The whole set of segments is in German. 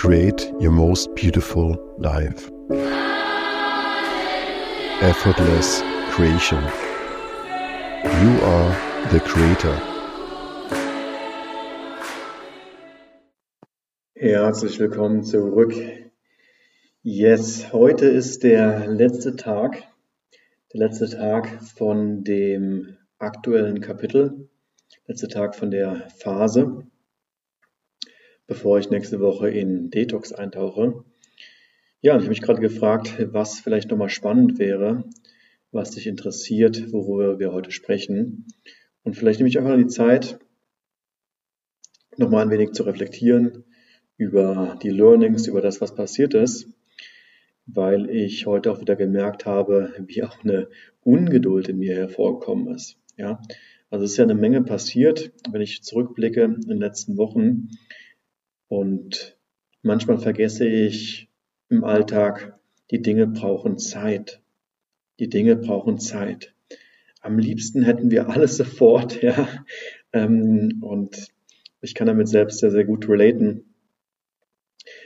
create your most beautiful life. Effortless creation. You are the creator. Herzlich willkommen zurück. Yes, heute ist der letzte Tag, der letzte Tag von dem aktuellen Kapitel, letzte Tag von der Phase bevor ich nächste Woche in Detox eintauche. Ja, und ich habe mich gerade gefragt, was vielleicht nochmal spannend wäre, was dich interessiert, worüber wir heute sprechen. Und vielleicht nehme ich einfach die Zeit, nochmal ein wenig zu reflektieren über die Learnings, über das, was passiert ist, weil ich heute auch wieder gemerkt habe, wie auch eine Ungeduld in mir hervorgekommen ist. Ja, also es ist ja eine Menge passiert, wenn ich zurückblicke in den letzten Wochen und manchmal vergesse ich im Alltag, die Dinge brauchen Zeit. Die Dinge brauchen Zeit. Am liebsten hätten wir alles sofort, ja. Ähm, und ich kann damit selbst sehr, sehr gut relaten.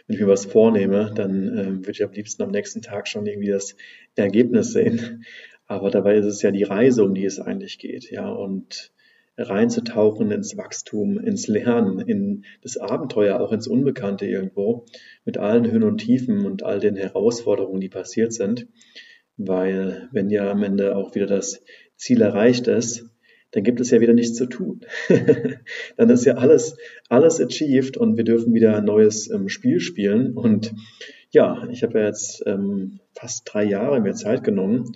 Wenn ich mir was vornehme, dann ähm, würde ich am liebsten am nächsten Tag schon irgendwie das Ergebnis sehen. Aber dabei ist es ja die Reise, um die es eigentlich geht, ja. Und reinzutauchen ins Wachstum, ins Lernen, in das Abenteuer, auch ins Unbekannte irgendwo, mit allen Höhen und Tiefen und all den Herausforderungen, die passiert sind. Weil wenn ja am Ende auch wieder das Ziel erreicht ist, dann gibt es ja wieder nichts zu tun. dann ist ja alles, alles achieved und wir dürfen wieder ein neues ähm, Spiel spielen. Und ja, ich habe ja jetzt ähm, fast drei Jahre mir Zeit genommen,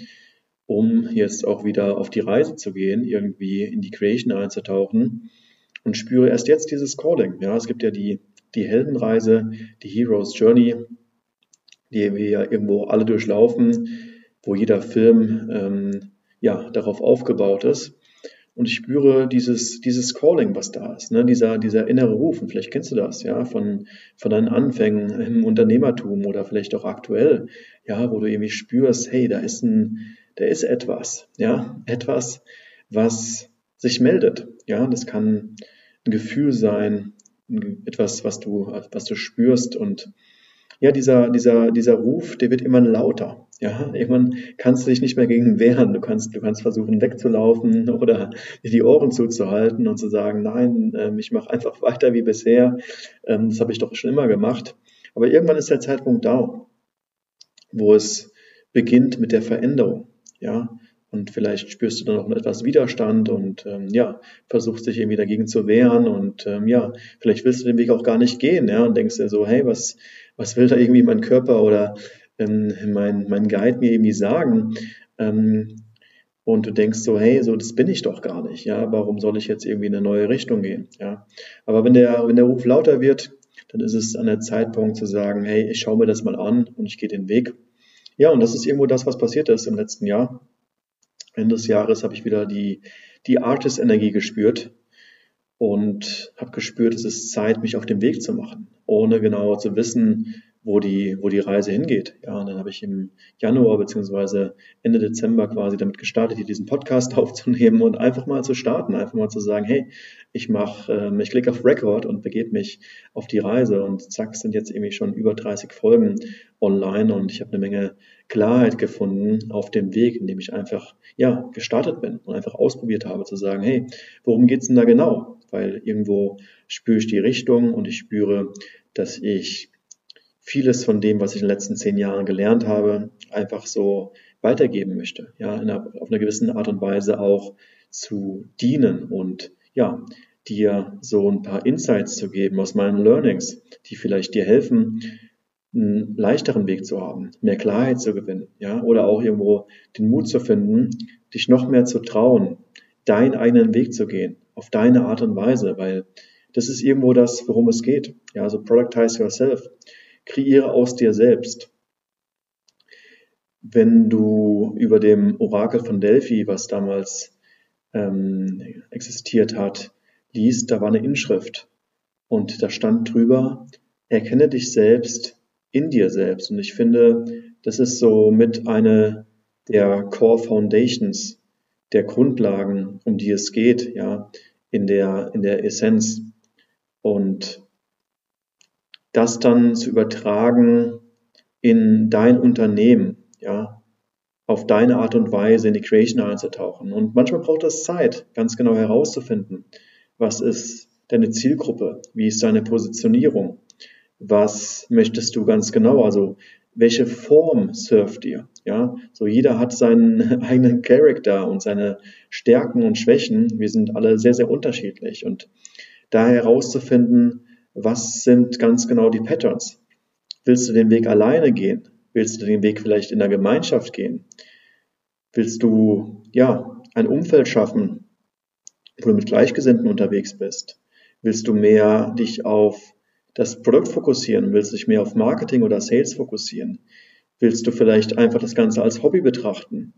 um jetzt auch wieder auf die Reise zu gehen, irgendwie in die Creation einzutauchen und spüre erst jetzt dieses Calling. Ja, es gibt ja die, die Heldenreise, die Hero's Journey, die wir ja irgendwo alle durchlaufen, wo jeder Film ähm, ja darauf aufgebaut ist. Und ich spüre dieses, dieses Calling, was da ist, ne? dieser, dieser innere Ruf. Und vielleicht kennst du das, ja, von, von deinen Anfängen im Unternehmertum oder vielleicht auch aktuell, ja, wo du irgendwie spürst, hey, da ist ein, da ist etwas, ja, etwas, was sich meldet. Ja, das kann ein Gefühl sein, etwas, was du, was du spürst und ja, dieser, dieser, dieser Ruf, der wird immer lauter. Ja, irgendwann kannst du dich nicht mehr gegen wehren. Du kannst, du kannst versuchen wegzulaufen oder dir die Ohren zuzuhalten und zu sagen, nein, ähm, ich mache einfach weiter wie bisher. Ähm, das habe ich doch schon immer gemacht. Aber irgendwann ist der Zeitpunkt da, wo es beginnt mit der Veränderung ja, und vielleicht spürst du dann auch etwas Widerstand und ähm, ja, versuchst dich irgendwie dagegen zu wehren und ähm, ja, vielleicht willst du den Weg auch gar nicht gehen, ja, und denkst dir so, hey, was, was will da irgendwie mein Körper oder ähm, mein, mein Guide mir irgendwie sagen? Ähm, und du denkst so, hey, so das bin ich doch gar nicht, ja, warum soll ich jetzt irgendwie in eine neue Richtung gehen, ja? Aber wenn der, wenn der Ruf lauter wird, dann ist es an der Zeitpunkt zu sagen, hey, ich schaue mir das mal an und ich gehe den Weg ja, und das ist irgendwo das, was passiert ist im letzten Jahr. Ende des Jahres habe ich wieder die, die Artist-Energie gespürt und habe gespürt, es ist Zeit, mich auf den Weg zu machen, ohne genau zu wissen, wo die, wo die Reise hingeht. Ja, und dann habe ich im Januar beziehungsweise Ende Dezember quasi damit gestartet, hier diesen Podcast aufzunehmen und einfach mal zu starten, einfach mal zu sagen, hey, ich mache, ähm, ich klicke auf Record und begebe mich auf die Reise und zack, sind jetzt irgendwie schon über 30 Folgen online und ich habe eine Menge Klarheit gefunden auf dem Weg, in dem ich einfach, ja, gestartet bin und einfach ausprobiert habe zu sagen, hey, worum geht's denn da genau? Weil irgendwo spüre ich die Richtung und ich spüre, dass ich vieles von dem, was ich in den letzten zehn Jahren gelernt habe, einfach so weitergeben möchte. Ja, einer, auf einer gewissen Art und Weise auch zu dienen und ja, dir so ein paar Insights zu geben aus meinen Learnings, die vielleicht dir helfen, einen leichteren Weg zu haben, mehr Klarheit zu gewinnen, ja, oder auch irgendwo den Mut zu finden, dich noch mehr zu trauen, deinen eigenen Weg zu gehen, auf deine Art und Weise, weil das ist irgendwo das, worum es geht. Ja, also productize yourself kreiere aus dir selbst. Wenn du über dem Orakel von Delphi, was damals ähm, existiert hat, liest, da war eine Inschrift und da stand drüber, erkenne dich selbst in dir selbst. Und ich finde, das ist so mit eine der Core Foundations, der Grundlagen, um die es geht, ja, in der, in der Essenz. Und das dann zu übertragen in dein Unternehmen, ja, auf deine Art und Weise in die Creation einzutauchen. Und manchmal braucht es Zeit, ganz genau herauszufinden, was ist deine Zielgruppe, wie ist deine Positionierung, was möchtest du ganz genau, also welche Form surft ihr, ja, so jeder hat seinen eigenen Charakter und seine Stärken und Schwächen, wir sind alle sehr, sehr unterschiedlich und da herauszufinden, was sind ganz genau die Patterns, Willst du den Weg alleine gehen? Willst du den Weg vielleicht in der Gemeinschaft gehen? Willst du, ja, ein Umfeld schaffen, wo du mit Gleichgesinnten unterwegs bist? Willst du mehr dich auf das Produkt fokussieren? Willst du dich mehr auf Marketing oder Sales fokussieren? Willst du vielleicht einfach das Ganze als Hobby betrachten?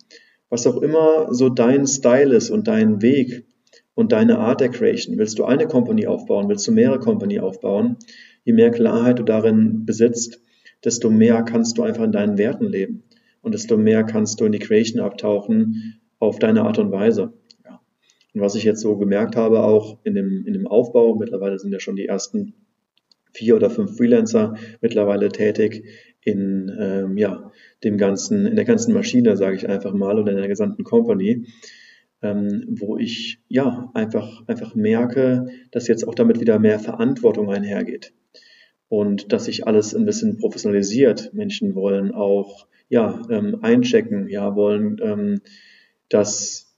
Was auch immer so dein Style ist und dein Weg und deine Art der Creation. Willst du eine Company aufbauen? Willst du mehrere Company aufbauen? je mehr Klarheit du darin besitzt, desto mehr kannst du einfach in deinen Werten leben und desto mehr kannst du in die Creation abtauchen auf deine Art und Weise. Und was ich jetzt so gemerkt habe, auch in dem, in dem Aufbau, mittlerweile sind ja schon die ersten vier oder fünf Freelancer mittlerweile tätig in ähm, ja, dem ganzen, in der ganzen Maschine, sage ich einfach mal, oder in der gesamten Company ähm, wo ich ja einfach, einfach merke, dass jetzt auch damit wieder mehr Verantwortung einhergeht und dass sich alles ein bisschen professionalisiert. Menschen wollen auch ja ähm, einchecken, ja wollen ähm, das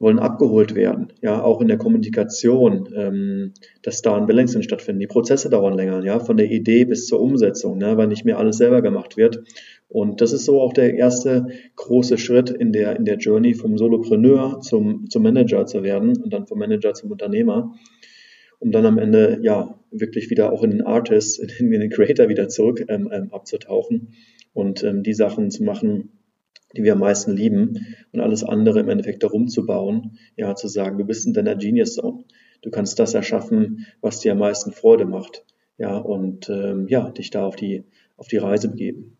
wollen abgeholt werden, ja, auch in der Kommunikation, ähm, dass da ein Balancing stattfindet. Die Prozesse dauern länger, ja, von der Idee bis zur Umsetzung, ne, weil nicht mehr alles selber gemacht wird. Und das ist so auch der erste große Schritt in der, in der Journey vom Solopreneur zum, zum Manager zu werden und dann vom Manager zum Unternehmer, um dann am Ende, ja, wirklich wieder auch in den Artist, in den Creator wieder zurück ähm, ähm, abzutauchen und ähm, die Sachen zu machen, die wir am meisten lieben und alles andere im Endeffekt darum zu bauen, ja, zu sagen, du bist in deiner Genius Zone. Du kannst das erschaffen, was dir am meisten Freude macht, ja, und ähm, ja, dich da auf die, auf die Reise begeben.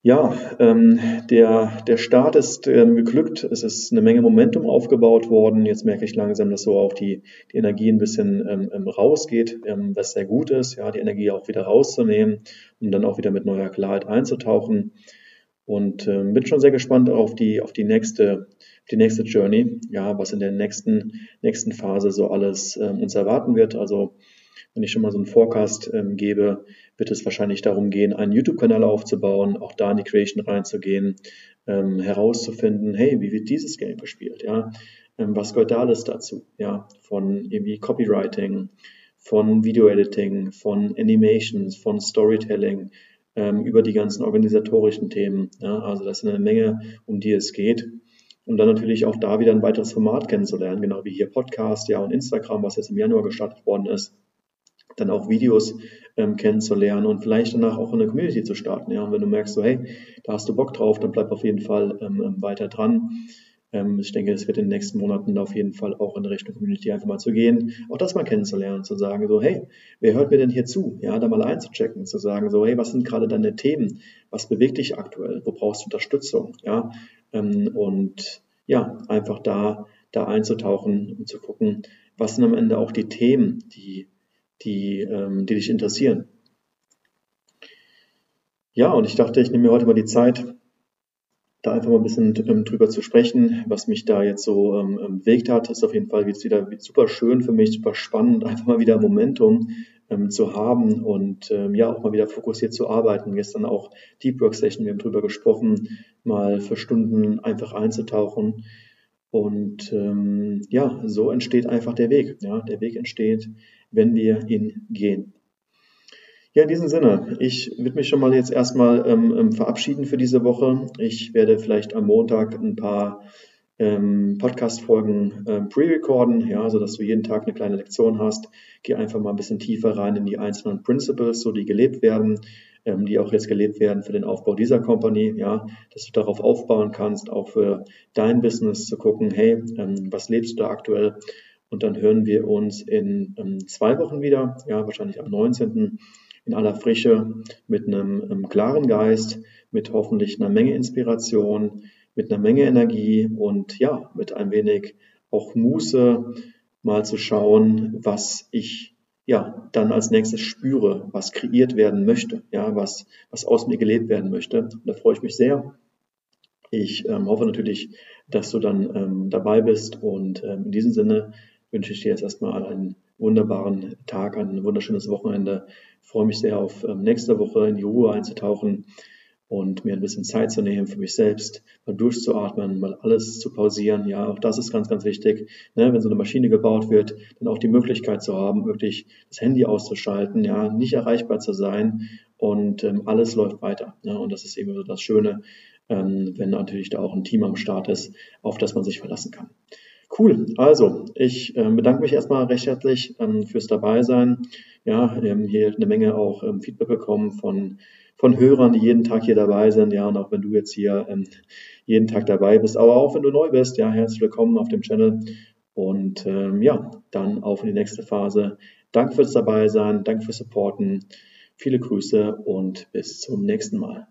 Ja, ähm, der, der Start ist ähm, geglückt. Es ist eine Menge Momentum aufgebaut worden. Jetzt merke ich langsam, dass so auch die, die Energie ein bisschen ähm, ähm rausgeht, ähm, was sehr gut ist, ja, die Energie auch wieder rauszunehmen, um dann auch wieder mit neuer Klarheit einzutauchen. Und äh, bin schon sehr gespannt auf die, auf die nächste, die nächste Journey, ja, was in der nächsten, nächsten Phase so alles ähm, uns erwarten wird. Also, wenn ich schon mal so einen Forecast ähm, gebe, wird es wahrscheinlich darum gehen, einen YouTube-Kanal aufzubauen, auch da in die Creation reinzugehen, ähm, herauszufinden, hey, wie wird dieses Game gespielt, ja, ähm, was gehört da alles dazu, ja, von irgendwie Copywriting, von Video-Editing, von Animations, von Storytelling, ähm, über die ganzen organisatorischen Themen. Ja, also das sind eine Menge, um die es geht. Und dann natürlich auch da wieder ein weiteres Format kennenzulernen, genau wie hier Podcast, ja und Instagram, was jetzt im Januar gestartet worden ist. Dann auch Videos ähm, kennenzulernen und vielleicht danach auch eine Community zu starten. Ja, und wenn du merkst, so hey, da hast du Bock drauf, dann bleib auf jeden Fall ähm weiter dran. Ähm, ich denke, es wird in den nächsten Monaten auf jeden Fall auch in Richtung Community einfach mal zu gehen, auch das mal kennenzulernen, zu sagen, so, hey, wer hört mir denn hier zu? Ja, da mal einzuchecken, zu sagen, so, hey, was sind gerade deine Themen? Was bewegt dich aktuell? Wo brauchst du Unterstützung? Ja, ähm, und ja, einfach da, da einzutauchen und zu gucken, was sind am Ende auch die Themen, die, die, ähm, die dich interessieren. Ja, und ich dachte, ich nehme mir heute mal die Zeit, da einfach mal ein bisschen ähm, drüber zu sprechen, was mich da jetzt so ähm, ähm bewegt hat, ist auf jeden Fall jetzt wieder super schön für mich, super spannend, einfach mal wieder Momentum ähm, zu haben und ähm, ja auch mal wieder fokussiert zu arbeiten. Gestern auch Deep Work Session, wir haben drüber gesprochen, mal für Stunden einfach einzutauchen. Und ähm, ja, so entsteht einfach der Weg. Ja, der Weg entsteht, wenn wir ihn gehen. Ja, in diesem Sinne, ich würde mich schon mal jetzt erstmal ähm, ähm, verabschieden für diese Woche. Ich werde vielleicht am Montag ein paar ähm, Podcast-Folgen ähm, pre-recorden, ja, sodass du jeden Tag eine kleine Lektion hast. Geh einfach mal ein bisschen tiefer rein in die einzelnen Principles, so die gelebt werden, ähm, die auch jetzt gelebt werden für den Aufbau dieser Company, ja, dass du darauf aufbauen kannst, auch für dein Business zu gucken, hey, ähm, was lebst du da aktuell? Und dann hören wir uns in ähm, zwei Wochen wieder, ja, wahrscheinlich am 19 in aller Frische, mit einem, einem klaren Geist, mit hoffentlich einer Menge Inspiration, mit einer Menge Energie und ja, mit ein wenig auch Muße, mal zu schauen, was ich ja, dann als nächstes spüre, was kreiert werden möchte, ja, was, was aus mir gelebt werden möchte. Da freue ich mich sehr. Ich ähm, hoffe natürlich, dass du dann ähm, dabei bist und ähm, in diesem Sinne wünsche ich dir jetzt erstmal einen wunderbaren Tag, ein wunderschönes Wochenende. Ich freue mich sehr auf ähm, nächste Woche in die Ruhe einzutauchen und mir ein bisschen Zeit zu nehmen für mich selbst, mal durchzuatmen, mal alles zu pausieren. Ja, auch das ist ganz, ganz wichtig. Ne, wenn so eine Maschine gebaut wird, dann auch die Möglichkeit zu haben, wirklich das Handy auszuschalten, ja, nicht erreichbar zu sein und ähm, alles läuft weiter. Ja, und das ist eben so das Schöne, ähm, wenn natürlich da auch ein Team am Start ist, auf das man sich verlassen kann. Cool. Also, ich äh, bedanke mich erstmal recht herzlich ähm, fürs Dabeisein. Ja, ähm, hier eine Menge auch ähm, Feedback bekommen von von Hörern, die jeden Tag hier dabei sind. Ja, und auch wenn du jetzt hier ähm, jeden Tag dabei bist, aber auch wenn du neu bist, ja, herzlich willkommen auf dem Channel. Und ähm, ja, dann auf in die nächste Phase. Danke fürs Dabeisein, danke fürs Supporten. Viele Grüße und bis zum nächsten Mal.